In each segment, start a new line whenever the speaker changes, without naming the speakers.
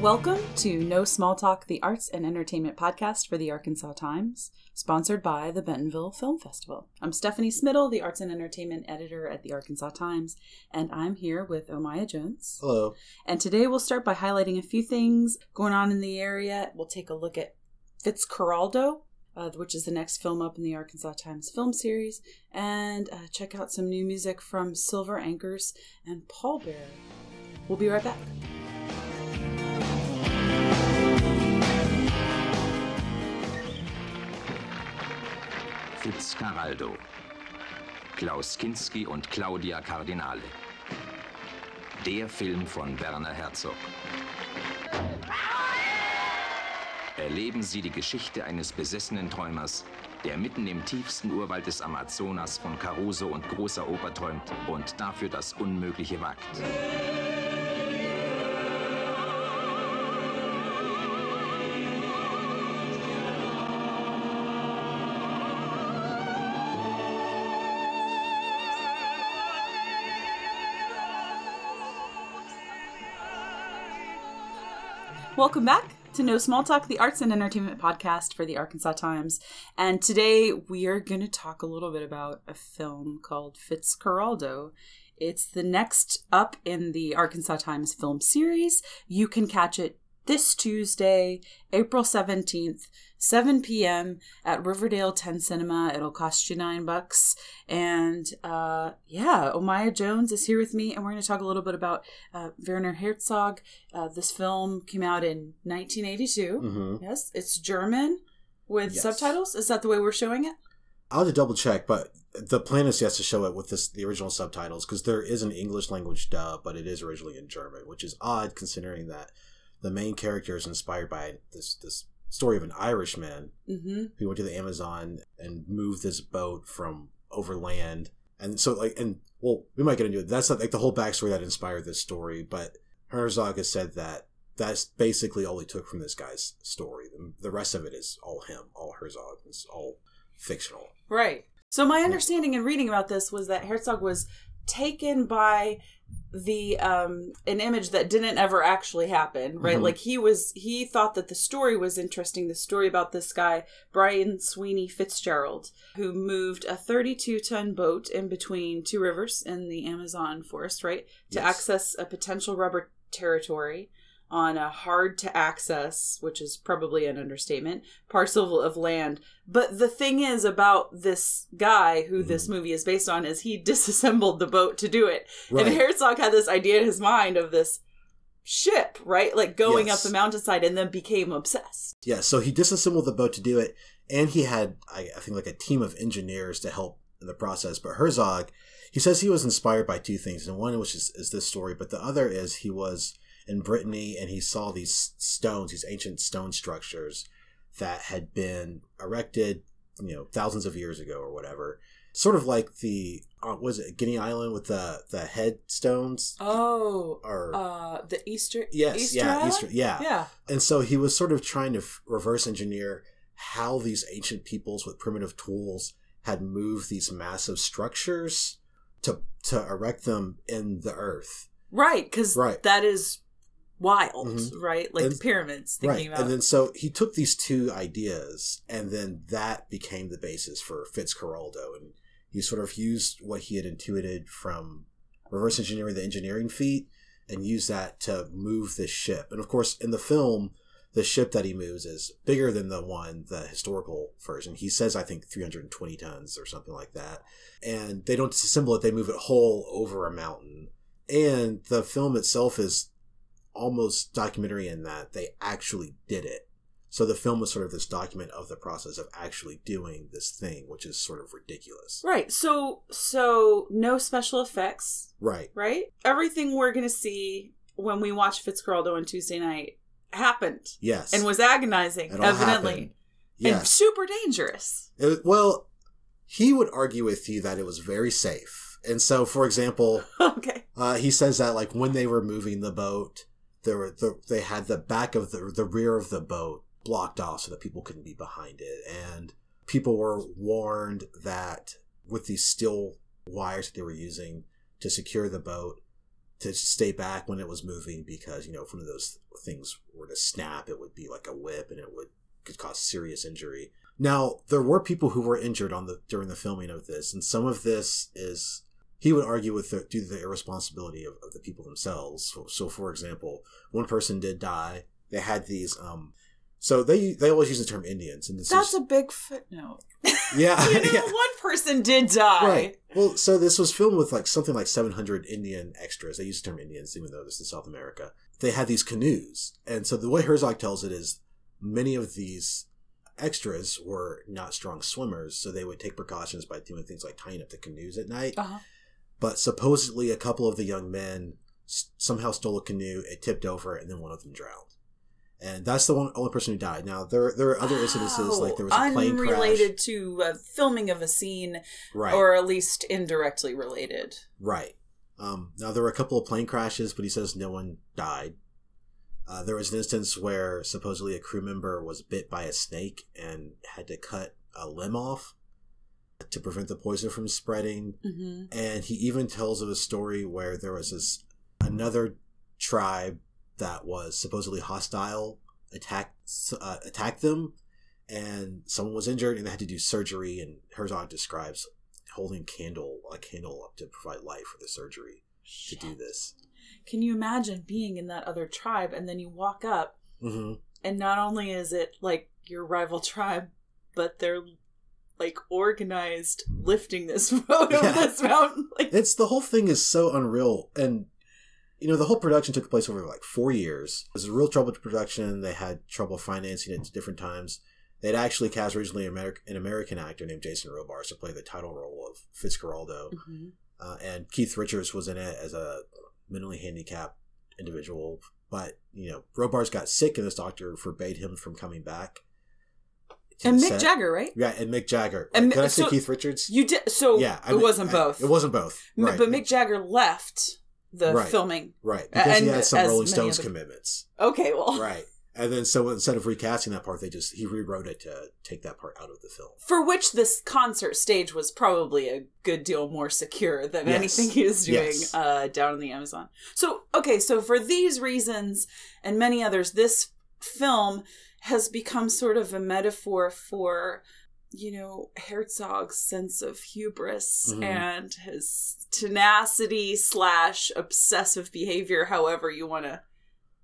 Welcome to No Small Talk, the arts and entertainment podcast for the Arkansas Times, sponsored by the Bentonville Film Festival. I'm Stephanie Smittle, the arts and entertainment editor at the Arkansas Times, and I'm here with Omaya Jones.
Hello.
And today we'll start by highlighting a few things going on in the area. We'll take a look at Fitzcarraldo, uh, which is the next film up in the Arkansas Times film series, and uh, check out some new music from Silver Anchors and Paul Bear. We'll be right back.
Fitzcarraldo. Klaus Kinski und Claudia Cardinale. Der Film von Werner Herzog. Erleben Sie die Geschichte eines besessenen Träumers, der mitten im tiefsten Urwald des Amazonas von Caruso und großer Oper träumt und dafür das Unmögliche wagt.
Welcome back to No Small Talk, the arts and entertainment podcast for the Arkansas Times. And today we are going to talk a little bit about a film called Fitzcarraldo. It's the next up in the Arkansas Times film series. You can catch it this Tuesday, April 17th, 7 p.m. at Riverdale 10 Cinema. It'll cost you nine bucks. And uh, yeah, Omaya Jones is here with me, and we're going to talk a little bit about uh, Werner Herzog. Uh, this film came out in 1982.
hmm
Yes, it's German with
Yes.
subtitles. Is that the way we're showing it?
I'll have to double check, but the plan is yes to show it with this the original subtitles because there is an English language dub, but it is originally in German, which is odd considering that the main character is inspired by this this story of an Irishman
Mm-hmm.
who went to the Amazon and moved this boat from overland, and so like and well we might get into it. That's like the whole backstory that inspired this story, but Herzog has said that that's basically all he took from this guy's story. The, the rest of it is all him, all Herzog. It's all fictional.
Right. So my understanding in reading about this was that Herzog was taken by the um an image that didn't ever actually happen right
Mhm.
like he was he thought that the story was interesting the story about this guy brian sweeney fitzgerald who moved a 32 ton boat in between two rivers in the amazon forest right to
Yes.
access a potential rubber territory on a hard to access which is probably an understatement parcel of land but the thing is about this guy who
Mm-hmm.
this movie is based on is he disassembled the boat to do it
Right.
and Herzog had this idea in his mind of this ship, right? Like going
Yes.
up the mountainside and then became obsessed.
Yeah, so he disassembled the boat to do it, and he had, I, I think, like a team of engineers to help in the process. But Herzog, he says he was inspired by two things, and one which is, is this story, but the other is he was in Brittany and he saw these stones, these ancient stone structures that had been erected, you know, thousands of years ago or whatever. Sort of like the, uh, was it Guinea Island with the the headstones?
Oh,
Or
uh, the Easter.
yes,
Easter
yeah,
Island?
Easter, yeah,
Yeah.
and so he was sort of trying to f- reverse engineer how these ancient peoples with primitive tools had moved these massive structures to to erect them in the earth.
Right, because
Right.
that is wild,
Mhm.
right? Like
And-
the pyramids. Thinking
right.
about.
And then so he took these two ideas and then that became the basis for Fitzcarraldo and he sort of used what he had intuited from reverse engineering the engineering feat and used that to move this ship. And of course in the film the ship that he moves is bigger than the one, the historical version. He says, I think, 320 tons or something like that. And they don't disassemble it, they move it whole over a mountain. And the film itself is almost documentary in that they actually did it. So the film was sort of this document of the process of actually doing this thing, which is sort of ridiculous.
right. So, so no special effects,
Right.
right? Everything we're gonna see when we watch Fitzcarraldo on Tuesday night happened
Yes.
and was agonizing, evidently,
happened.
and super dangerous.
It- well, he would argue with you that it was very safe. And so, for example,
okay.
Uh, he says that like when they were moving the boat, there were the, they had the back of the the rear of the boat blocked off so that people couldn't be behind it, and people were warned that with these steel wires that they were using to secure the boat, to stay back when it was moving because you know if one of those things were to snap, it would be like a whip and it would could cause serious injury. Now there were people who were injured on the during the filming of this, and some of this is he would argue with the, due to the irresponsibility of, of the people themselves. So, so, for example, one person did die. They had these um, so they they always use the term Indians, and this
That's
is,
a big footnote.
yeah,
you know,
yeah.
one person did die.
Right. Well, so this was filmed with like something like 700 Indian extras. They use the term Indians, even though this is South America. They had these canoes, and so the way Herzog tells it is, many of these extras were not strong swimmers, so they would take precautions by doing things like tying up the canoes at night.
Uh-huh.
But supposedly, a couple of the young men s- somehow stole a canoe. It tipped over, and then one of them drowned. And that's the one only person who died. Now there there are other incidences like there was a plane crash.
unrelated to uh, filming of a scene,
Right.
or at least indirectly related.
Right. Um, now there were a couple of plane crashes, but he says no one died. Uh, there was an instance where supposedly a crew member was bit by a snake and had to cut a limb off to prevent the poison from spreading.
Mm-hmm.
And he even tells of a story where there was this another tribe that was supposedly hostile attacked uh, attacked them, and someone was injured and they had to do surgery. And Herzog describes holding candle a candle up to provide light for the surgery to do this.
Can you imagine being in that other tribe and then you walk up
hmm
and not only is it like your rival tribe, but they're like organized lifting this road
Yeah.
over this mountain. Like,
It's the whole thing is so unreal, and you know the whole production took place over like four years. It was a real troubled production. They had trouble financing it at different times. They'd actually cast originally an American actor named Jason Robards to play the title role of Fitzcarraldo,
Mhm.
uh, and Keith Richards was in it as a mentally handicapped individual. But you know, Robards got sick, and this doctor forbade him from coming back.
And Mick
set.
Jagger, right?
yeah, and Mick Jagger.
And
Did I
Mi-
say
so-
Keith Richards?
You did so.
yeah, I
it
mean,
wasn't
I-
both.
It wasn't both. Right.
But Mick Jagger left the
Right.
filming.
Right, because he had some Rolling Stones
other-
commitments.
Okay, well,
Right, and then so instead of recasting that part, they just he rewrote it to take that part out of the film.
for which this concert stage was probably a good deal more secure than
Yes.
anything he was doing
Yes.
uh, down in the Amazon. So, okay, so for these reasons and many others, this film has become sort of a metaphor for, you know, Herzog's sense of hubris
Mhm.
and his tenacity slash obsessive behavior, however you want to,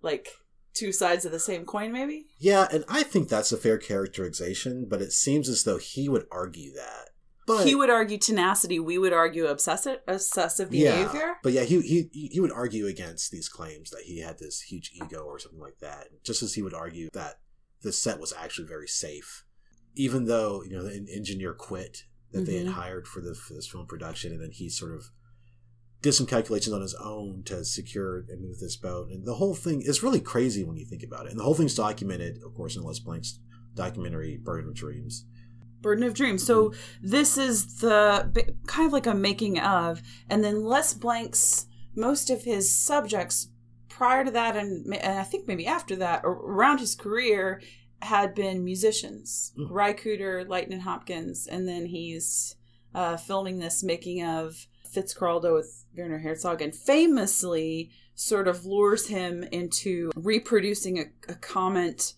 like, two sides of the same coin, maybe?
Yeah, and I think that's a fair characterization, but it seems as though he would argue that. But
he would argue tenacity. We would argue obsessive obsessive
yeah,
behavior.
but yeah, he he he would argue against these claims that he had this huge ego or something like that. Just as he would argue that the set was actually very safe, even though you know the engineer quit that they had
Mhm.
hired for the for this film production, and then he sort of did some calculations on his own to secure and move this boat. And the whole thing is really crazy when you think about it. And the whole thing's documented, of course, in Les Blank's documentary "Burden of Dreams."
Burden of Dreams. So this is the kind of like a making of, and then Les Blank's most of his subjects prior to that, and, and I think maybe after that, around his career, had been musicians.
Mm.
Ry Cooder, Lightning Hopkins, and then he's uh, filming this making of Fitzcarraldo with Werner Herzog, and famously sort of lures him into reproducing a, a comment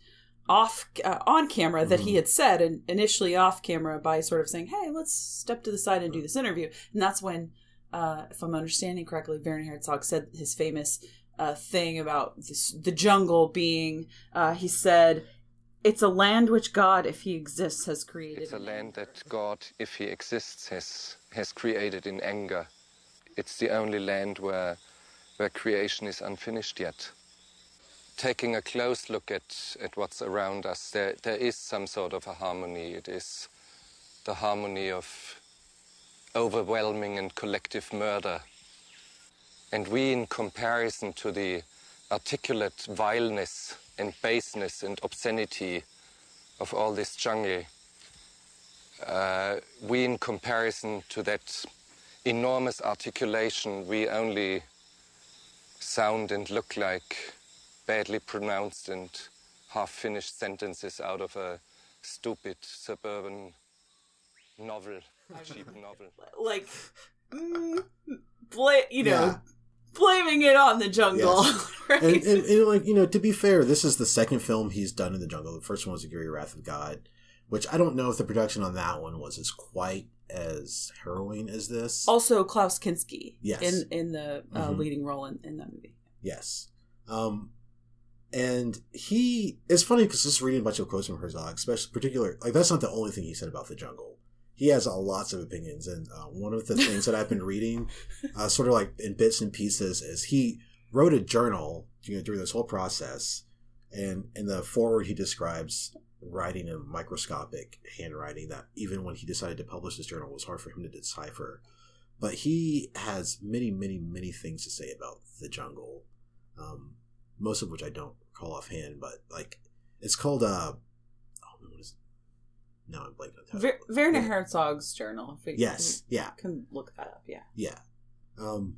off uh, on camera that he
Mhm.
had said and initially off camera by sort of saying hey let's step to the side and do this interview and that's when uh, if i'm understanding correctly werner herzog said his famous uh, thing about this, the jungle being uh, he said it's a land which god if he exists has created
It's a land that God, if He exists, has has created in anger. It's the only land where where creation is unfinished yet. Taking a close look at, at what's around us, there there is some sort of a harmony. It is the harmony of overwhelming and collective murder. And we, in comparison to the articulate vileness and baseness and obscenity of all this jungle, uh, we, in comparison to that enormous articulation, we only sound and look like badly pronounced and half finished sentences out of a stupid suburban novel, cheap novel.
like mm, bla- you know
Yeah.
Blaming it on the jungle.
Yes.
right?
and, and, and like you know, to be fair, this is the second film he's done in the jungle. The first one was *The *Aguirre Wrath of God*, which I don't know if the production on that one was as quite as harrowing as this.
also Klaus Kinski
Yes.
in in the uh,
Mhm.
leading role in, in that movie.
Yes. Um, and he it's funny because just reading a bunch of quotes from Herzog, especially particular like that's not the only thing he said about the jungle. He has uh, lots of opinions, and uh, one of the things that I've been reading, uh, sort of like in bits and pieces, is he wrote a journal you know, during this whole process, and in the forward he describes writing in microscopic handwriting that even when he decided to publish this journal it was hard for him to decipher. But he has many, many, many things to say about the jungle, um, most of which I don't recall offhand. But like, it's called uh, oh, what is it? No, I'm blanking on the
Ver- Werner
Yeah.
Herzog's journal. If we
Yes, yeah,
can, can look that up. Yeah.
yeah, um,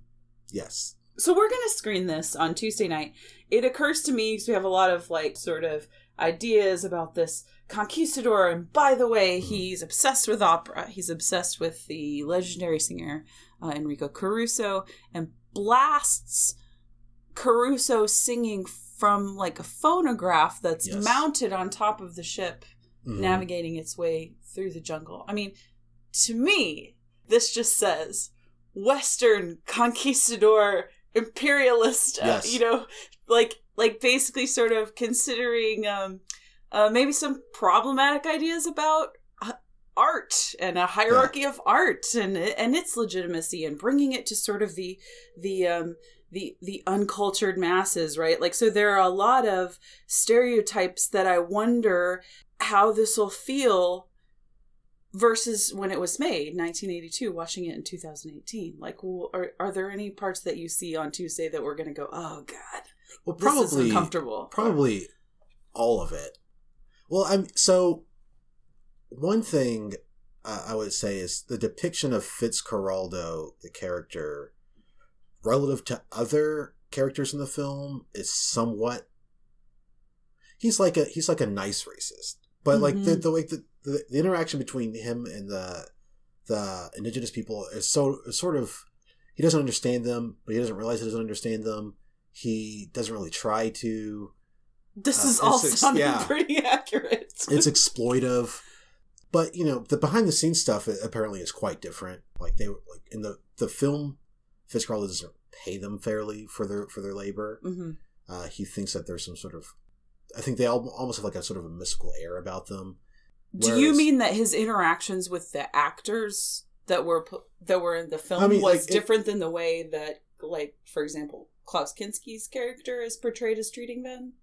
yes,
So we're gonna screen this on Tuesday night. It occurs to me because we have a lot of like sort of ideas about this conquistador, and by the way, he's obsessed with opera. He's obsessed with the legendary singer uh, Enrico Caruso, and blasts Caruso singing from like a phonograph that's
Yes.
mounted on top of the ship
Mhm.
navigating its way through the jungle. I mean, to me, this just says Western conquistador imperialist. Uh,
Yes.
you know, like like basically sort of considering um, uh, maybe some problematic ideas about uh, art and a hierarchy of art and and its legitimacy and bringing it to sort of the the um the the uncultured masses right like so there are a lot of stereotypes that i wonder how this will feel versus when it was made 1982 watching it in 2018 like well, are, are there any parts that you see on tuesday that we're going to go oh god
well, probably
uncomfortable
probably all of it. Well, I'm so one thing uh, I would say is the depiction of Fitzcarraldo, the character, relative to other characters in the film, is somewhat. He's like a he's like a nice racist, but like the
Mhm.
the like the, the the interaction between him and the the indigenous people is so is sort of he doesn't understand them, but he doesn't realize he doesn't understand them. He doesn't really try to
this
Uh,
is all
ex-
sounding
yeah.
pretty accurate
it's exploitive but you know the behind the scenes stuff apparently is quite different like they were like in the the film Fitzcarraldo doesn't pay them fairly for their for their labor
hmm
uh, he thinks that there's some sort of i think they all, almost have like a sort of a mystical air about them.
Do you mean that his interactions with the actors that were that were in the film
I mean,
was
like, it-
different than the way that, like, for example, Klaus Kinski's character is portrayed as treating them?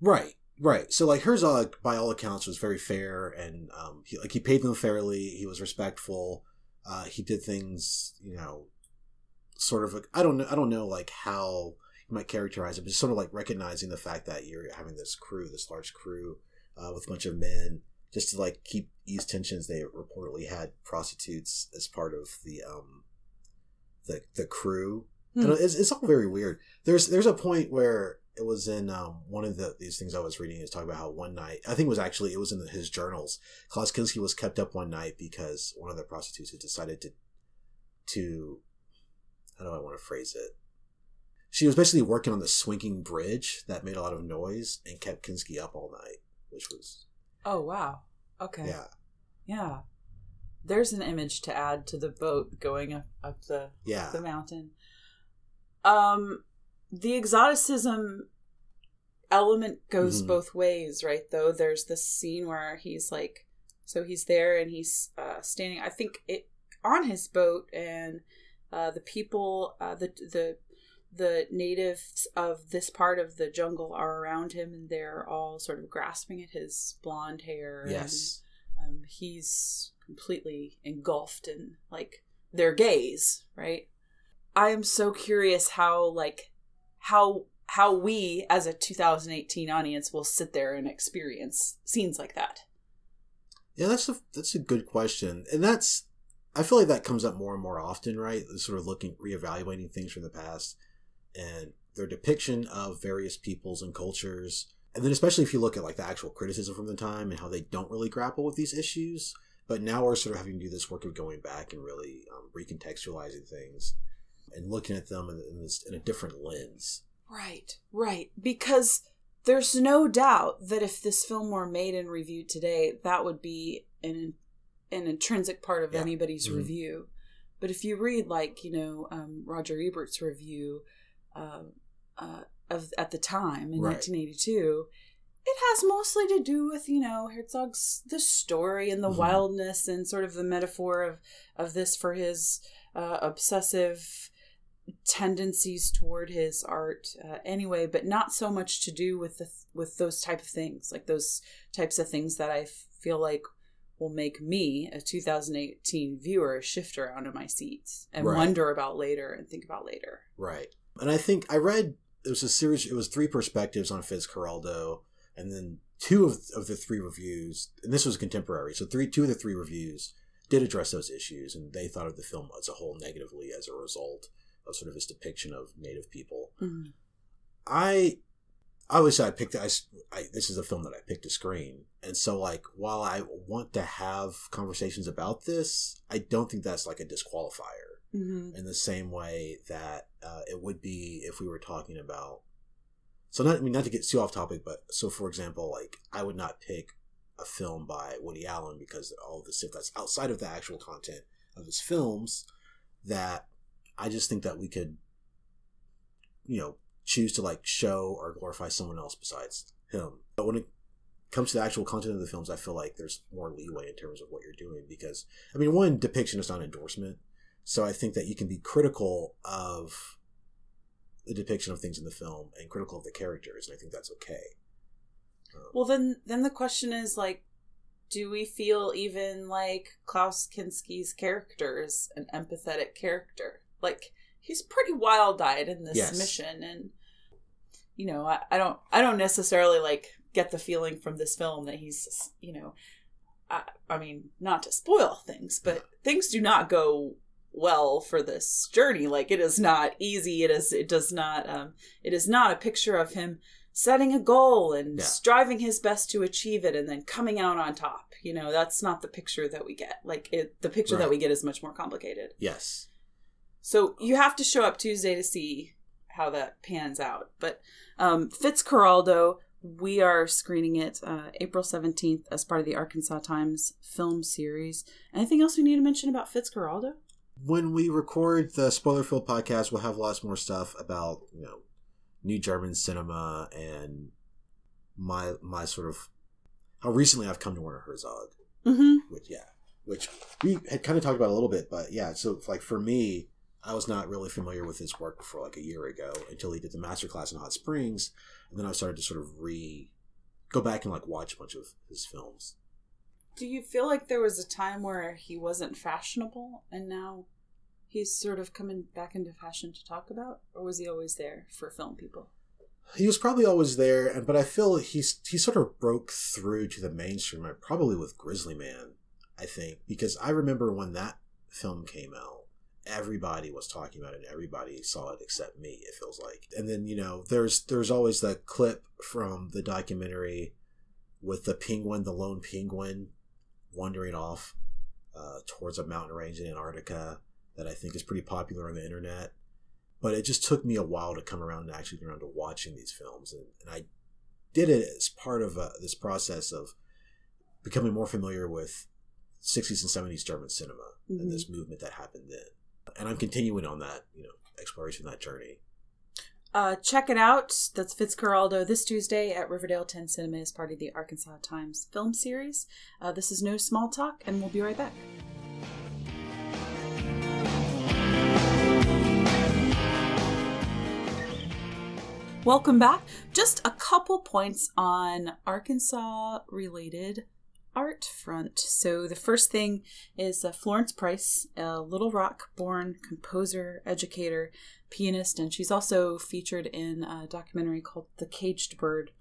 right right. So like herzog by all accounts was very fair and um he like he paid them fairly. He was respectful. Uh he did things you know sort of like i don't know i don't know like how might characterize it but just sort of like recognizing the fact that you're having this crew this large crew uh, with a bunch of men just to like keep ease tensions they reportedly had prostitutes as part of the um the the crew
Hmm.
and it's, it's all very weird there's there's a point where it was in um, one of the these things I was reading is talking about how one night I think it was actually it was in his journals. Klaus Kinski was kept up one night because one of the prostitutes had decided to to how do I want to phrase it? She was basically working on the swinging bridge that made a lot of noise and kept Kinski up all night, which was
Oh, wow. Okay.
yeah
Yeah. There's an image to add to the boat going up, up the,
yeah
the mountain. Um, the exoticism element goes
Mhm.
both ways, right? Though there's this scene where he's like, so he's there and he's uh, standing. I think it on his boat, and uh, the people, uh, the the the natives of this part of the jungle are around him, and they're all sort of grasping at his blonde hair.
yes
and, um, he's completely engulfed in like their gaze, right? I am so curious how like how how we as a 2018 audience will sit there and experience scenes like that.
Yeah, that's a that's a good question, and that's I feel like that comes up more and more often, right? Sort of looking, reevaluating things from the past, and their depiction of various peoples and cultures, and then especially if you look at like the actual criticism from the time and how they don't really grapple with these issues, but now we're sort of having to do this work of going back and really um, recontextualizing things. and looking at them in, in, this, in a different lens.
Right, right. Because there's no doubt that if this film were made and reviewed today, that would be an an intrinsic part of
Yeah.
anybody's
Mhm.
review. But if you read, like you know, um, Roger Ebert's review uh, uh, of at the time in
Right.
1982, it has mostly to do with you know Herzog's the story and the
Mhm.
wildness and sort of the metaphor of of this for his uh, obsessive tendencies toward his art uh, anyway but not so much to do with the with those type of things like those types of things that i feel like will make me a 2018 viewer shift around in my seats and
Right.
wonder about later and think about later
Right. And I think I read it was a series. It was three perspectives on Fitzcarraldo, and then two of, of the three reviews, and this was contemporary. So three, two of the three reviews did address those issues, and they thought of the film as a whole negatively as a result of sort of his depiction of Native people. Mm-hmm. I obviously I picked I, I this is a film that I picked to screen, and so like while I want to have conversations about this, I don't think that's like a disqualifier
mm-hmm.
in the same way that uh, it would be if we were talking about. So not I mean not to get too off topic, but so for example, like I would not pick a film by Woody Allen because all the stuff that's outside of the actual content of his films that I just think that we could, you know, choose to like show or glorify someone else besides him. But when it comes to the actual content of the films, I feel like there's more leeway in terms of what you're doing because I mean, one depiction is not endorsement, so I think that you can be critical of the depiction of things in the film and critical of the characters, and I think that's okay. Um,
well then then the question is like do we feel even like klaus kinski's character is an empathetic character like he's pretty wild-eyed in this
Yes.
mission and you know I, I don't i don't necessarily like get the feeling from this film that he's you know i, I mean not to spoil things but things do not go well for this journey like it is not easy it is it does not um it is not a picture of him setting a goal and
Yeah.
striving his best to achieve it and then coming out on top you know that's not the picture that we get like it the picture that we get is much more complicated
yes,
so you have to show up Tuesday to see how that pans out. But um, Fitzcarraldo, we are screening it uh, April 17th as part of the Arkansas Times film series. Anything else we need to mention about Fitzcarraldo?
When we record the spoiler filled podcast, we'll have lots more stuff about you know new German cinema and my my sort of how recently I've come to Werner Herzog.
Mm-hmm.
which yeah which we had kind of talked about a little bit but yeah so like for me i was not really familiar with his work before like a year ago until he did the master class in hot springs and then i started to sort of re go back and like watch a bunch of his films
Do you feel like there was a time where he wasn't fashionable and now he's sort of coming back into fashion to talk about? Or was he always there for film people?
he was probably always there and but i feel he's he sort of broke through to the mainstream uh, probably with grizzly man i think because i remember when that film came out everybody was talking about it and everybody saw it except me it feels like and then you know there's there's always that clip from the documentary with the penguin the lone penguin wandering off uh, towards a mountain range in antarctica that i think is pretty popular on the internet but it just took me a while to come around and actually get around to watching these films and, and i did it as part of uh, this process of becoming more familiar with 60s and 70s german cinema
Mhm.
and this movement that happened then and i'm continuing on that you know exploration that journey
Uh, check it out. That's Fitzcarraldo this Tuesday at Riverdale 10 Cinema as part of the Arkansas Times film series. Uh, this is No Small Talk, and we'll be right back. Welcome back. Just a couple points on Arkansas related art front. So the first thing is uh, Florence Price, a Little Rock born composer, educator, pianist, and she's also featured in a documentary called The Caged Bird.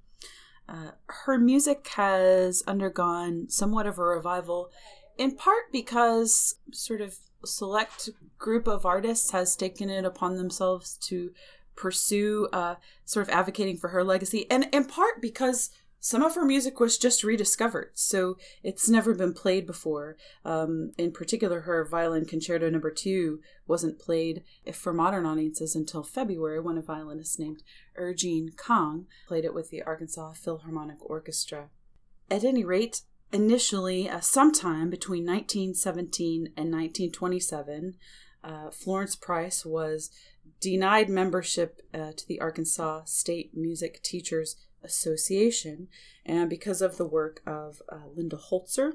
Uh, her music has undergone somewhat of a revival, in part because sort of select group of artists has taken it upon themselves to pursue uh, sort of advocating for her legacy, and in part because some of her music was just rediscovered, so it's never been played before. Um, in particular, her violin concerto number two wasn't played for modern audiences until February when a violinist named Er-Gene Kang played it with the Arkansas Philharmonic Orchestra. At any rate, initially, uh, sometime between 1917 and 1927, uh, Florence Price was denied membership uh, to the Arkansas State Music Teachers Association, and because of the work of uh, Linda Holzer,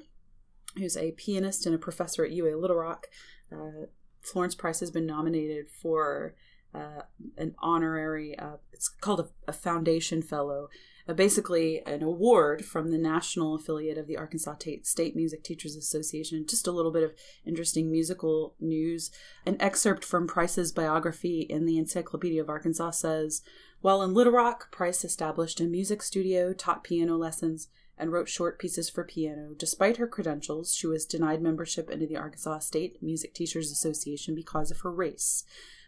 who's a pianist and a professor at UA Little Rock, uh, Florence Price has been nominated for uh, an honorary, uh, it's called a, a foundation fellow, Uh, basically an award from the national affiliate of the Arkansas State Music Teachers Association. Just a little bit of interesting musical news. An excerpt from Price's biography in the Encyclopedia of Arkansas says, while in Little Rock, Price established a music studio, taught piano lessons, and wrote short pieces for piano. Despite her credentials, she was denied membership into the Arkansas State Music Teachers Association because of her race.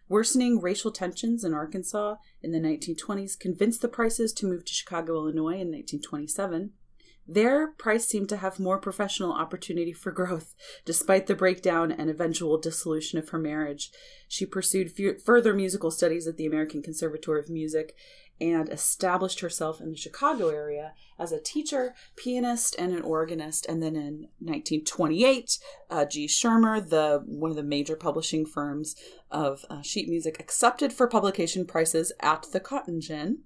Worsening racial tensions in Arkansas in the 1920s convinced the Prices to move to Chicago, Illinois in 1927. There, Price seemed to have more professional opportunity for growth, despite the breakdown and eventual dissolution of her marriage. She pursued f- further musical studies at the American Conservatory of Music and established herself in the Chicago area as a teacher, pianist, and an organist. And then in 1928, uh, G. Schirmer, the one of the major publishing firms of uh, sheet music, accepted for publication Price's at the Cotton Gin.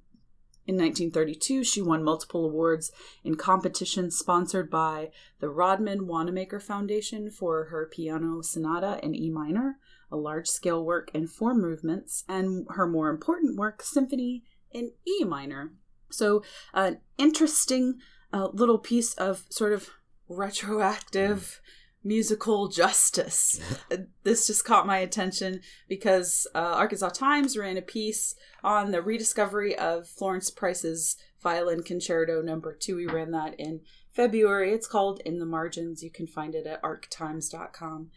In 1932, she won multiple awards in competitions sponsored by the Rodman Wanamaker Foundation for her piano sonata in E minor, a large scale work in four movements, and her more important work, Symphony in E minor. So, an interesting uh, little piece of sort of retroactive musical justice. this just caught my attention because uh, Arkansas Times ran a piece on the rediscovery of Florence Price's violin concerto number two. We ran that in February. It's called In the Margins. You can find it at arktimes.com.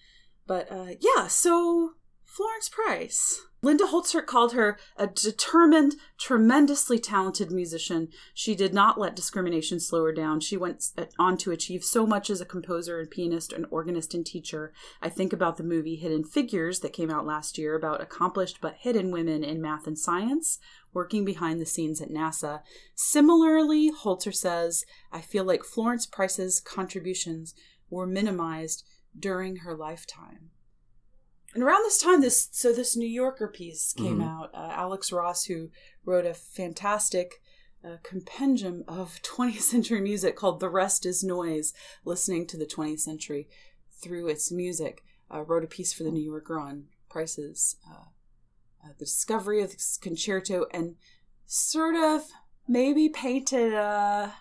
But uh, yeah, so Florence Price. Linda Holzer called her a determined, tremendously talented musician. She did not let discrimination slow her down. She went uh, on to achieve so much as a composer and pianist and organist and teacher. I think about the movie Hidden Figures that came out last year about accomplished but hidden women in math and science working behind the scenes at NASA. Similarly, Holzer says, I feel like Florence Price's contributions were minimized during her lifetime. And around this time, this so this New Yorker piece came mm-hmm. out. Uh, Alex Ross, who wrote a fantastic uh, compendium of 20th century music called "The Rest Is Noise," listening to the 20th century through its music, uh, wrote a piece for the New Yorker on Price's uh, uh, the discovery of this concerto, and sort of maybe painted uh,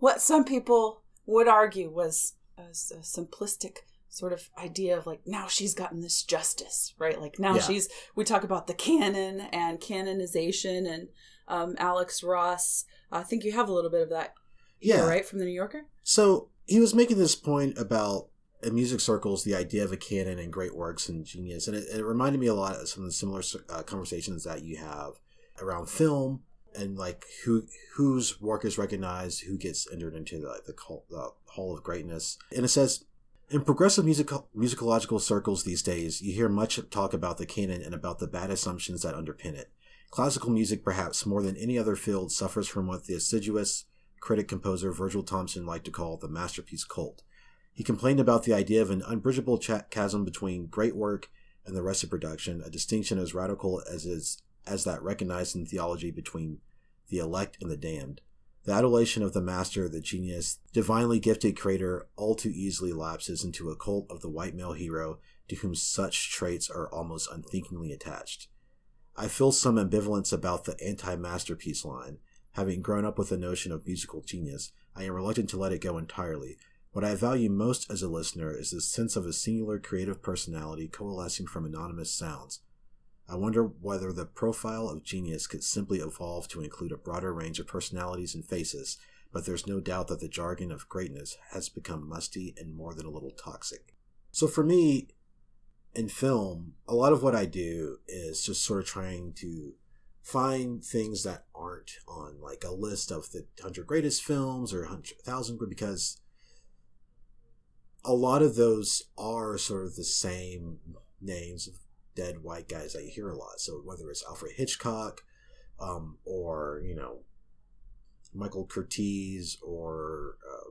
what some people would argue was a, a simplistic sort of idea of like now she's gotten this justice right? Like now yeah. she's we talk about the canon and canonization and um, alex ross. I think you have a little bit of that yeah. right from the new yorker?
So he was making this point about in music circles the idea of a canon and great works and genius and it, it reminded me a lot of some of the similar uh, conversations that you have around film and like who whose work is recognized who gets entered into the, the, the hall of greatness and it says in progressive musical, musicological circles these days, you hear much talk about the canon and about the bad assumptions that underpin it. Classical music, perhaps more than any other field, suffers from what the assiduous critic composer Virgil Thomson liked to call the masterpiece cult. He complained about the idea of an unbridgeable chasm between great work and the rest of production, a distinction as radical as is as that recognized in theology between the elect and the damned. The adulation of the master, the genius, divinely gifted creator all too easily lapses into a cult of the white male hero to whom such traits are almost unthinkingly attached. I feel some ambivalence about the anti masterpiece line. Having grown up with the notion of musical genius, I am reluctant to let it go entirely. What I value most as a listener is the sense of a singular creative personality coalescing from anonymous sounds, I wonder whether the profile of genius could simply evolve to include a broader range of personalities and faces, but there's no doubt that the jargon of greatness has become musty and more than a little toxic. So for me, in film, a lot of what I do is just sort of trying to find things that aren't on like a list of the 100 greatest films or 100,000 because a lot of those are sort of the same names dead white guys that you hear a lot. So whether it's Alfred Hitchcock um, or, you know, Michael Curtiz or, uh,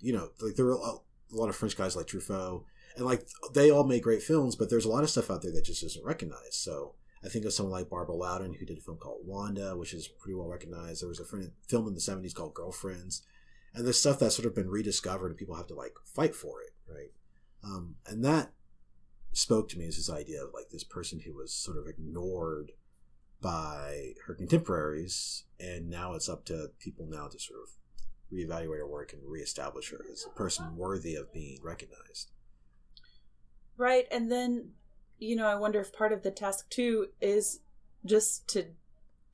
you know, like there are a lot of French guys like Truffaut and like they all make great films, but there's a lot of stuff out there that just isn't recognized. So I think of someone like Barbara Loden, who did a film called Wanda, which is pretty well recognized. There was a film in the 70s called Girlfriends. And there's stuff that's sort of been rediscovered and people have to like fight for it, right? Um, and that spoke to me as this idea of like this person who was sort of ignored by her contemporaries. And now it's up to people now to sort of reevaluate her work and reestablish her as a person worthy of being recognized.
Right. And then you know, I wonder if part of the task too is just to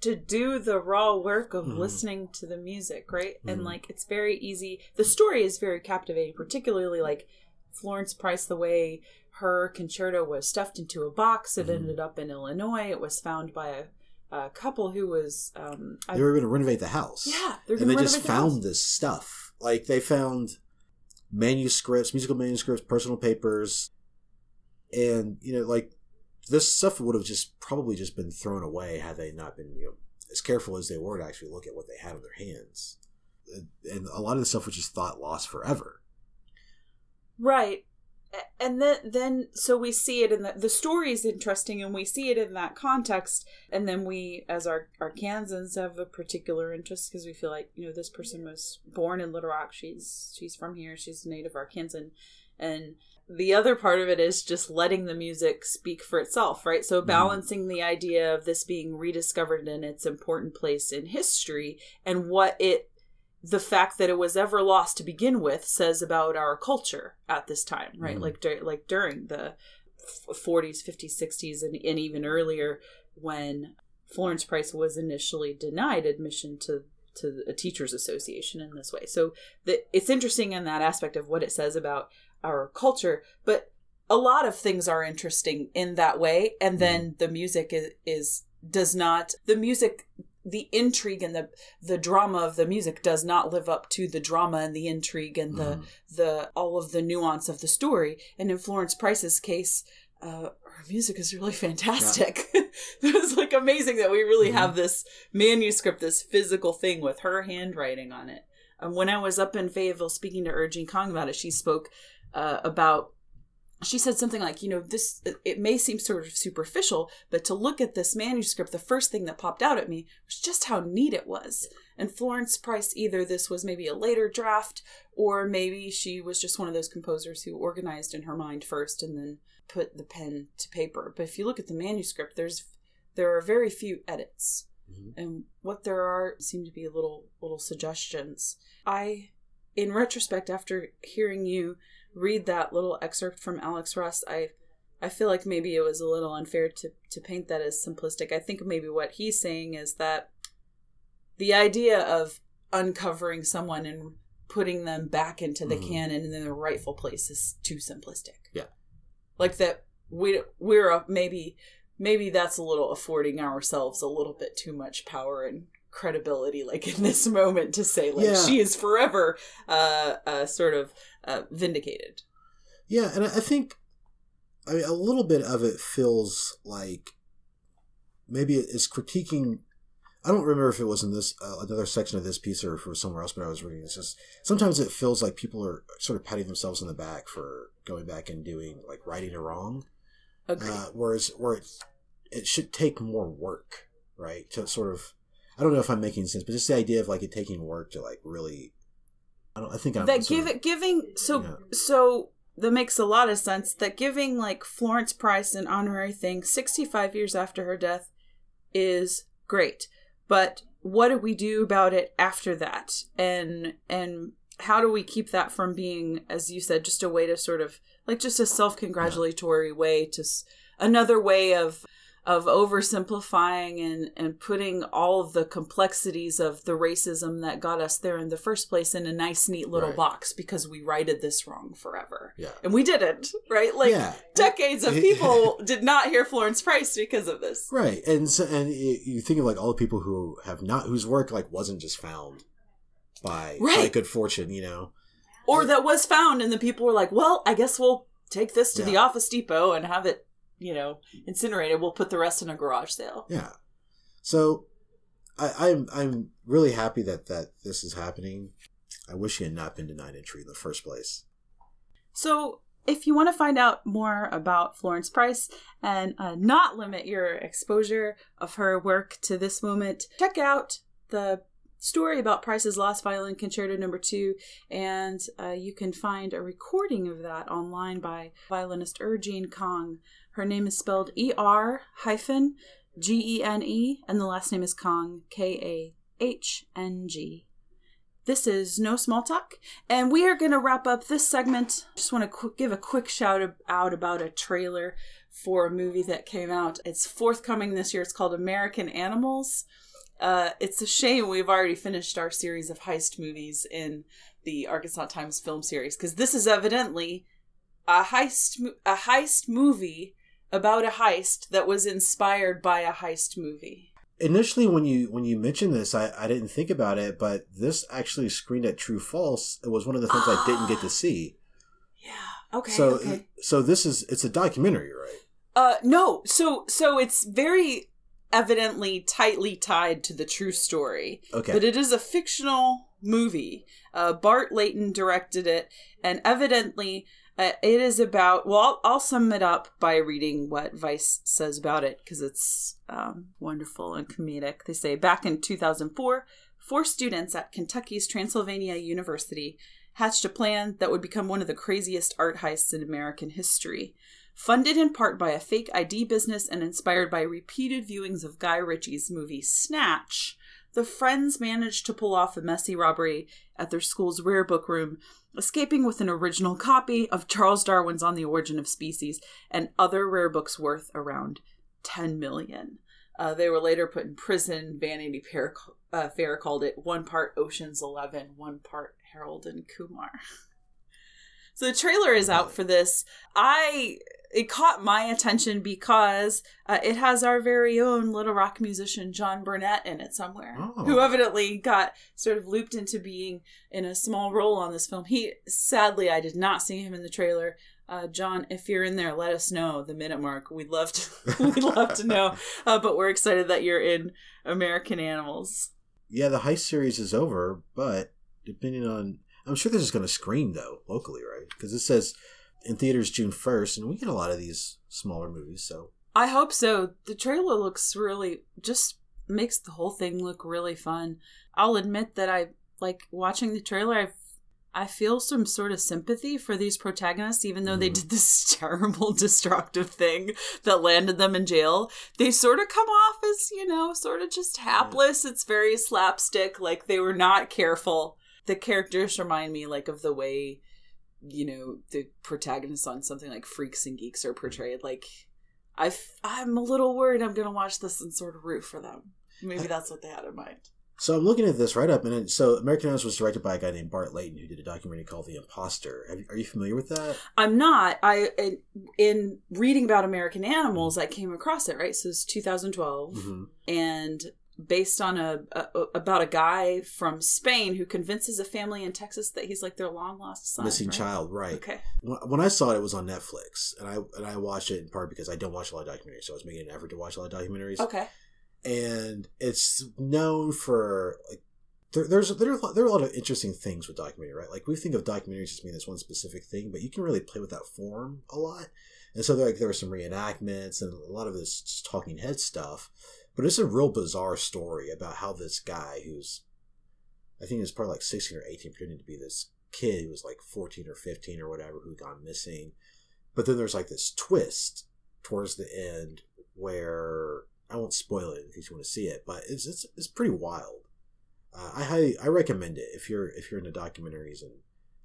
to do the raw work of mm. listening to the music, right? Mm. And mm-hmm. like it's very easy. The story is very captivating, particularly like Florence Price the way her concerto was stuffed into a box. It mm. ended up in Illinois. It was found by a a couple who was um
they were going to renovate the house.
Yeah
and they just found this stuff. Like they found manuscripts musical manuscripts personal papers. And you know like this stuff would have just probably just been thrown away had they not been you know as careful as they were to actually look at what they had in their hands. And a lot of the stuff was just thought lost forever.
Right and then then so we see it in the the story is interesting and we see it in that context and then we as our arkansans have a particular interest because we feel like you know this person was born in little rock she's she's from here she's a native arkansan and the other part of it is just letting the music speak for itself, right? So mm-hmm. balancing mm. the idea of this being rediscovered in its important place in history and what it the fact that it was ever lost to begin with says about our culture at this time, right? Mm. Like like during the 40s, 50s, 60s and, and even earlier when Florence Price was initially denied admission to to a teachers association in this way. So the, it's interesting in that aspect of what it says about our culture, but a lot of things are interesting in that way and mm-hmm. then the music is, is does not the music the intrigue and the the drama of the music does not live up to the drama and the intrigue and the mm. the all of the nuance of the story. And in Florence Price's case, uh, her music is really fantastic. Yeah. it's like amazing that we really mm-hmm. have this manuscript, this physical thing with her handwriting on it. And when I was up in Fayetteville speaking to Er-Gene Kang about it, she spoke uh, about she said something like, you know, this, it may seem sort of superficial, but to look at this manuscript, the first thing that popped out at me was just how neat it was. And Florence Price, either this was maybe a later draft, or maybe she was just one of those composers who organized in her mind first and then put the pen to paper. But if you look at the manuscript, there's, there are very few edits. Mm-hmm. And what there are seem to be little, little suggestions. I, in retrospect, after hearing you read that little excerpt from Alex Ross, I I feel like maybe it was a little unfair to to paint that as simplistic. I think maybe what he's saying is that the idea of uncovering someone and putting them back into the mm-hmm. canon in their rightful place is too simplistic.
Yeah.
Like that we we're a, maybe maybe that's a little affording ourselves a little bit too much power and credibility like in this moment to say like yeah. she is forever uh, uh sort of uh, vindicated
yeah and i think i mean a little bit of it feels like maybe it's critiquing i don't remember if it was in this uh, another section of this piece or if it was somewhere else but i was reading it's just sometimes it feels like people are sort of patting themselves on the back for going back and doing like righting a wrong okay. Uh, whereas where it, it should take more work right to sort of I don't know if I'm making sense, but just the idea of like it taking work to like really. I don't. I think I'm
that give it giving so yeah. so that makes a lot of sense. That giving like Florence Price an honorary thing 65 years after her death is great, but what do we do about it after that? And and how do we keep that from being, as you said, just a way to sort of like just a self congratulatory yeah. way to another way of of oversimplifying and and putting all of the complexities of the racism that got us there in the first place in a nice neat little
Right.
box because we righted this wrong forever
Yeah.
and we didn't right like
Yeah.
decades of people did not hear florence price because of this
Right, and so, and you think of like all the people who have not whose work like wasn't just found by by
Right.
good fortune, you know.
or that was found and the people were like well i guess we'll take this to the office depot and have it you know incinerated we'll put the rest in a garage sale
Yeah. So I, I'm I'm really happy that that this is happening. I wish he had not been denied entry in the first place.
So, if you want to find out more about Florence Price and uh, not limit your exposure of her work to this moment, check out the story about Price's Lost Violin Concerto Number Two, and uh, you can find a recording of that online by violinist Er-Gene Kahng. Her name is spelled E R hyphen G E N E, and the last name is Kahng K A H N G. This is No Small Talk, and we are going to wrap up this segment. Just want to qu- give a quick shout out about a trailer for a movie that came out. It's forthcoming this year. It's called American Animals. Uh, it's a shame we've already finished our series of heist movies in the Arkansas Times film series because this is evidently a heist a heist movie about a heist that was inspired by a heist movie.
Initially, when you when you mentioned this, I, I didn't think about it, but this actually screened at True False. It was one of the things I didn't get to see.
Yeah. Okay.
so
okay.
so this is it's a documentary, right?
Uh no, so so it's very evidently tightly tied to the true story.
Okay.
But it is a fictional movie. Uh Bart Layton directed it and evidently uh, it is about well I'll, I'll sum it up by reading what Vice says about it because it's um, wonderful and comedic. They say back in 2004, four students at Kentucky's Transylvania University hatched a plan that would become one of the craziest art heists in American history. Funded in part by a fake ID business and inspired by repeated viewings of Guy Ritchie's movie Snatch, the friends managed to pull off a messy robbery at their school's rare book room, escaping with an original copy of Charles Darwin's On the Origin of Species and other rare books worth around 10 million. Uh, they were later put in prison. Vanity Fair, uh, Fair called it one part Ocean's Eleven, one part Harold and Kumar. So the trailer is out for this. I it caught my attention because uh, it has our very own Little Rock musician John Burnett in it somewhere,
Oh.
who evidently got sort of looped into being in a small role on this film. He sadly I did not see him in the trailer. Uh, John, if you're in there, let us know the minute mark. We'd love to. we'd love to know. Uh, but we're excited that you're in American Animals.
Yeah, the heist series is over, but depending on, I'm sure this is going to screen though locally, right? Because it says in theaters June 1st, and we get a lot of these smaller movies. So
I hope so. The trailer looks really just makes the whole thing look really fun. I'll admit that I like watching the trailer. I I feel some sort of sympathy for these protagonists, even though they
Mhm.
did this terrible, destructive thing that landed them in jail. They sort of come off as you know, sort of just hapless. It's very slapstick, like they were not careful. The characters remind me like of the way you know the protagonists on something like Freaks and Geeks are portrayed. Like I I'm a little worried I'm going to watch this and sort of root for them. Maybe that's what they had in mind.
So I'm looking at this right up, and it, so American Animals was directed by a guy named Bart Layton, who did a documentary called The Imposter. Are you familiar with that?
I'm not. I in, in reading about American Animals, I came across it. Right, so it's 2012,
hmm
and based on a, a about a guy from Spain who convinces a family in Texas that he's like their long lost son.
Missing
right?
Child, right?
Okay.
When when I saw it, it was on Netflix, and I and I watched it in part because I don't watch a lot of documentaries, so I was making an effort to watch a lot of documentaries.
Okay.
and it's known for like there, there's there are, there are a lot of interesting things with documentary, right? Like we think of documentaries as being this one specific thing, but you can really play with that form a lot. And so there, like there were some reenactments and a lot of this talking head stuff, but it's a real bizarre story about how this guy who's I think he was probably like sixteen or eighteen, pretending to be this kid who was like fourteen or fifteen or whatever who gone missing. But then there's like this twist towards the end where I won't spoil it in case you want to see it, but it's it's, it's pretty wild. Uh, I highly I recommend it if you're if you're into documentaries and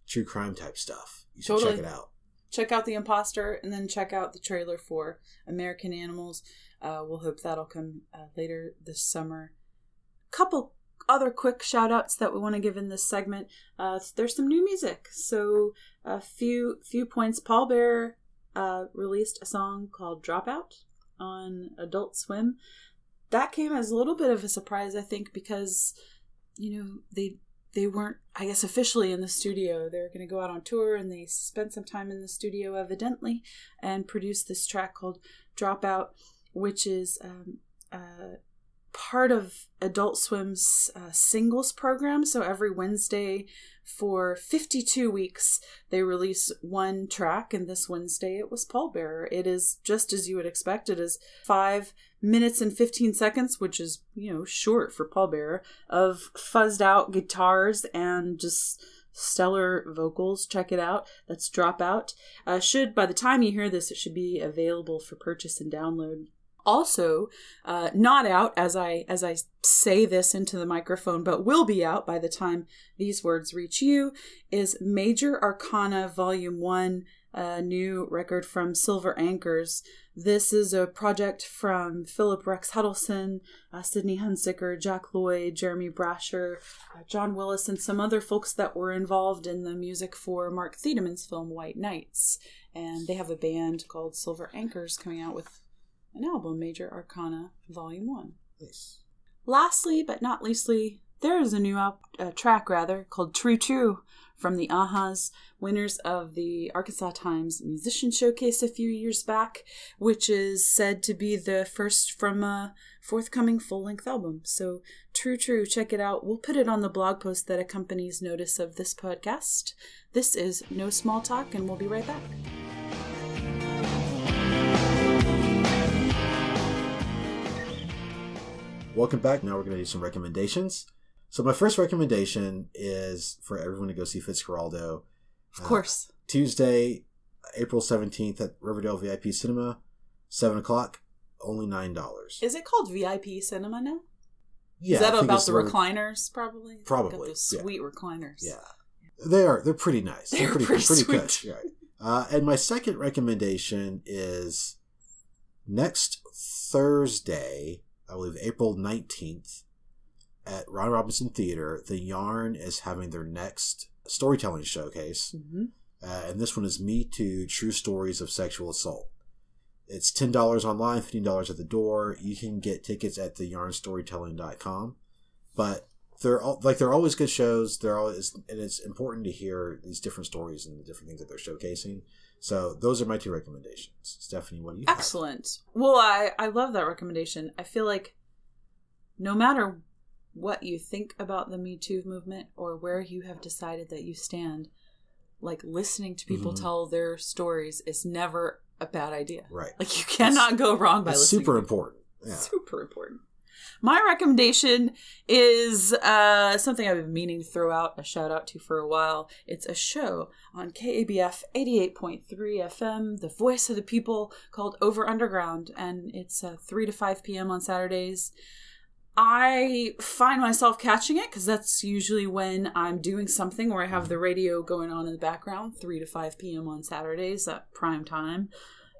true crime type stuff. You should
Totally.
check it out.
check out The Imposter and then check out the trailer for American Animals. Uh, we'll hope that'll come uh, later this summer. A couple other quick shout outs that we want to give in this segment. Uh, there's some new music. So a few few points. Pallbearer uh, released a song called Dropout on Adult Swim. That came as a little bit of a surprise, I think, because you know they they weren't, I guess, officially in the studio. They were going to go out on tour, and they spent some time in the studio, evidently, and produced this track called Dropout, which is um, uh, part of Adult Swim's uh, singles program. So every Wednesday for 52 weeks, they release one track, and this Wednesday it was Pallbearer. It is just as you would expect. It is five minutes and 15 seconds, which is, you know, short for Pallbearer, of fuzzed out guitars and just stellar vocals. Check it out. That's Dropout. Uh, should, by the time you hear this, it should be available for purchase and download also uh, not out as i as i say this into the microphone but will be out by the time these words reach you is major arcana volume 1 a new record from silver anchors. This is a project from philip rex huddleston uh, sydney hunsicker jack lloyd jeremy brasher uh, john willis and some other folks that were involved in the music for mark thiedeman's film white nights. And they have a band called silver anchors coming out with an album, Major Arcana Volume 1.
Nice.
Lastly, but not leastly, there is a new op- uh, track, rather, called True True from the Ahas, winners of the Arkansas Times Musician Showcase a few years back, which is said to be the first from a forthcoming full length album. So, True True, check it out. We'll put it on the blog post that accompanies notice of this podcast. This is No Small Talk, and we'll be right back.
Welcome back. Now we're going to do some recommendations. So my first recommendation is for everyone to go see Fitzcarraldo.
Of course.
Tuesday, April 17th at Riverdale VIP Cinema, 7 o'clock, only $9.
Is it called VIP Cinema now?
Yeah,
is that about the recliners? Probably.
Probably,
those
yeah.
sweet recliners.
Yeah. They are. They're pretty nice. They're,
They're
pretty,
pretty
pretty,
sweet.
cush, Right. Uh, and my second recommendation is next Thursday, I believe April 19th, at Ron Robinson Theater, The Yarn is having their next storytelling showcase.
hmm
Uh, and this one is Me Too True Stories of Sexual Assault. It's $10 online, $15 at the door. You can get tickets at theyarnstorytelling.com. But they're all, like they're always good shows. They're always and it's important to hear these different stories and the different things that they're showcasing. So those are my two recommendations. Stephanie, what do you have?
Excellent. Well, I I love that recommendation. I feel like no matter what you think about the Me Too movement or where you have decided that you stand, like listening to people
Mhm.
tell their stories is never a bad idea.
Right.
Like you cannot go wrong by
It's
listening.
super important. Yeah.
Super important. My recommendation is uh, something I've been meaning to throw out a shout out to for a while. It's a show on KABF 88.3 FM, the voice of the people, called Over Underground, and it's uh, 3 to 5 p.m. on Saturdays. I find myself catching it because that's usually when I'm doing something where I have the radio going on in the background, 3 to 5 p.m. on Saturdays at prime time.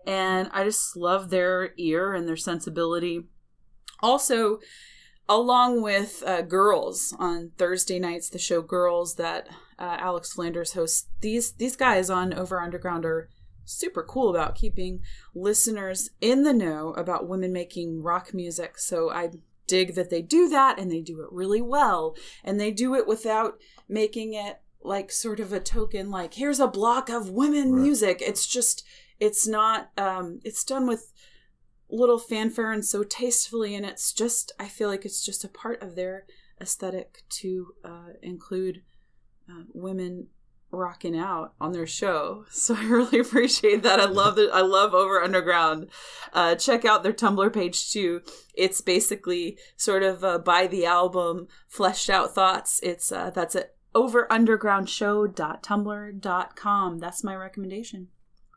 And I just love their ear and their sensibility. Also, along with uh, Girls on Thursday nights, the show Girls that uh, Alex Flanders hosts, these these guys on Over Underground are super cool about keeping listeners in the know about women making rock music. So I dig that they do that and they do it really well and they do it without making it like sort of a token like here's a block of women
Right.
music it's just it's not um it's done with little fanfare and so tastefully and it's just i feel like it's just a part of their aesthetic to uh, include uh, women rocking out on their show. So i really appreciate that. I love it. I love over underground. Uh, check out their tumblr page too. It's basically sort of uh, by the album fleshed out thoughts. It's uh, that's at overundergroundshow.tumblr.com that's my recommendation.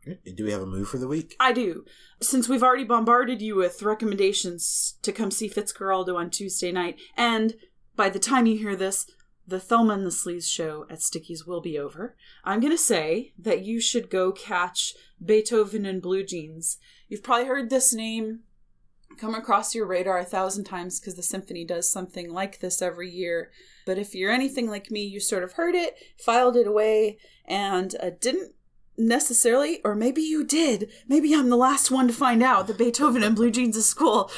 Do we have a move for the week?
I do. Since we've already bombarded you with recommendations to come see Fitzcarraldo on Tuesday night, and by the time you hear this, the Thelma and the Sleaze show at Sticky's will be over, I'm going to say that you should go catch Beethoven and Blue Jeans. You've probably heard this name come across your radar a thousand times because the symphony does something like this every year. But if you're anything like me, you sort of heard it, filed it away, and uh, didn't necessarily, or maybe you did. Maybe I'm the last one to find out that Beethoven and Blue Jeans is cool,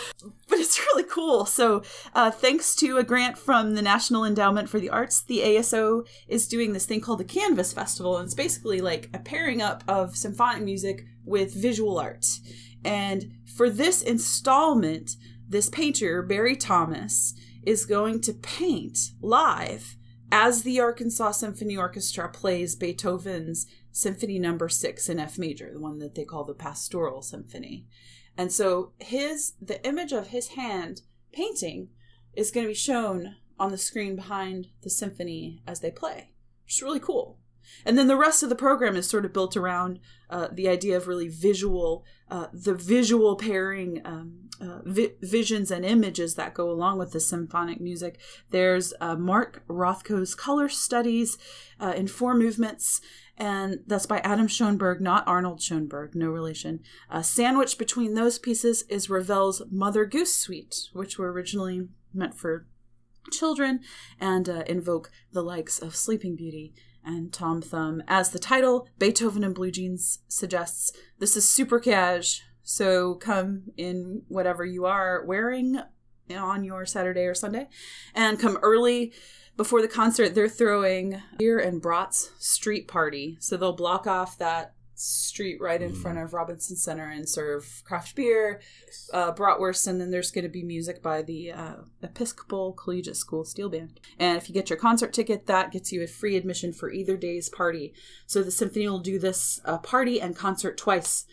but it's really cool. So, uh, thanks to a grant from the National Endowment for the Arts, the ASO is doing this thing called the Canvas Festival, and it's basically like a pairing up of symphonic music with visual art. And for this installment, this painter, Barry Thomas, is going to paint live as the Arkansas Symphony Orchestra plays Beethoven's Symphony Number no. 6 in F major, the one that they call the Pastoral Symphony. And so his the image of his hand painting is going to be shown on the screen behind the symphony as they play. It's really cool. And then the rest of the program is sort of built around uh, the idea of really visual, uh, the visual pairing um, uh, vi- visions and images that go along with the symphonic music. There's uh, Mark Rothko's color studies uh, in four movements. And that's by Adam Schoenberg, not Arnold Schoenberg, no relation. sandwiched between those pieces is Ravel's Mother Goose Suite, which were originally meant for children and uh, invoke the likes of Sleeping Beauty and Tom Thumb. As the title, Beethoven and Blue Jeans suggests, this is super cash, so come in whatever you are wearing on your Saturday or Sunday, and come early before the concert. They're throwing beer and brats street party, so they'll block off that street right in mm. front of Robinson Center and serve craft beer, uh, bratwurst, and then there's going to be music by the uh, Episcopal Collegiate School Steel Band. And if you get your concert ticket, that gets you a free admission for either day's party. So the symphony will do this uh, party and concert twice.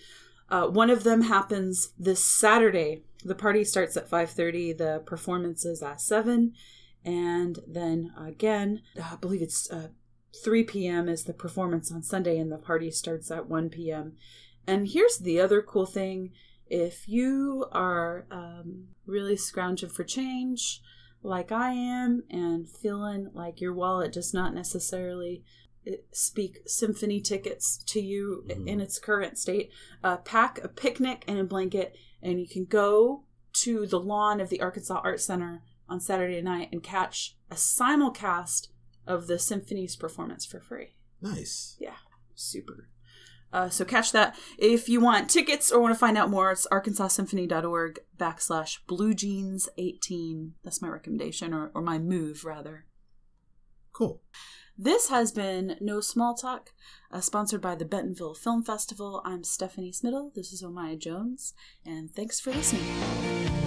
Uh, one of them happens this Saturday. The party starts at 5:30. The performance is at seven, and then again, I believe it's uh, 3 p.m. is the performance on Sunday, and the party starts at 1 p.m. And here's the other cool thing if you are um, really scrounging for change, like I am, and feeling like your wallet does not necessarily uh, speak symphony tickets to you mm-hmm. in its current state, uh, pack a picnic and a blanket, and you can go to the lawn of the Arkansas Art Center on Saturday night and catch a simulcast of the symphony's performance for free.
Nice.
Yeah, super. Uh, so catch that. If you want tickets or want to find out more, it's arkansassymphony.org backslash bluejeans18. That's my recommendation, or, or my move, rather.
Cool.
This has been No Small Talk, uh, sponsored by the Bentonville Film Festival. I'm Stephanie Smittle. This is Omaya Jones, and thanks for listening.